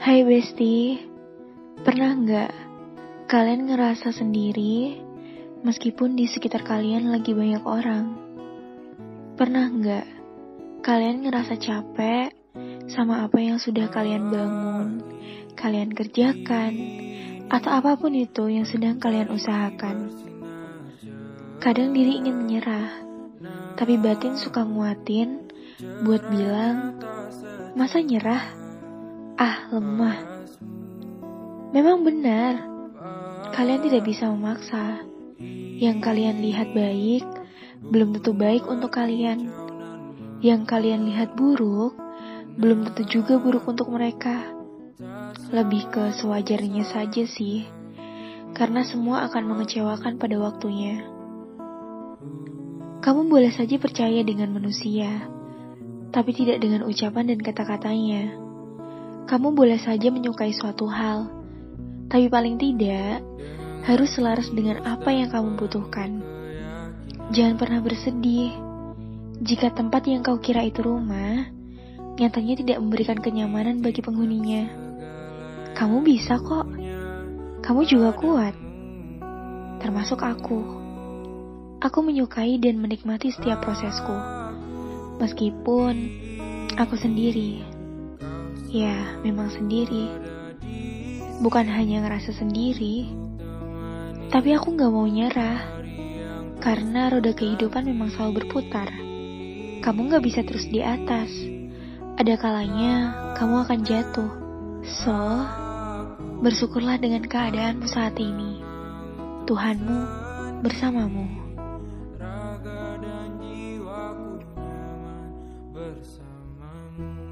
Hai Besti, pernah nggak kalian ngerasa sendiri meskipun di sekitar kalian lagi banyak orang? Pernah nggak kalian ngerasa capek sama apa yang sudah kalian bangun, kalian kerjakan, atau apa pun itu yang sedang kalian usahakan? Kadang diri ingin menyerah, tapi batin suka nguatin buat bilang, masa nyerah? Ah, lemah. Memang benar, kalian tidak bisa memaksa. Yang kalian lihat baik, belum tentu baik untuk kalian. Yang kalian lihat buruk, belum tentu juga buruk untuk mereka. Lebih ke sewajarnya saja sih, karena semua akan mengecewakan pada waktunya. Kamu boleh saja percaya dengan manusia, tapi tidak dengan ucapan dan kata-katanya. Kamu boleh saja menyukai suatu hal, tapi paling tidak harus selaras dengan apa yang kamu butuhkan. Jangan pernah bersedih jika tempat yang kau kira itu rumah, nyatanya tidak memberikan kenyamanan bagi penghuninya. Kamu bisa kok, kamu juga kuat, termasuk aku. Aku menyukai dan menikmati setiap prosesku, meskipun aku sendiri. Ya, memang sendiri. Bukan hanya ngerasa sendiri, tapi aku gak mau nyerah. Karena roda kehidupan memang selalu berputar. Kamu gak bisa terus di atas. Ada kalanya kamu akan jatuh. So, bersyukurlah dengan keadaanmu saat ini. Tuhanmu bersamamu. Raga dan jiwaku bersamamu.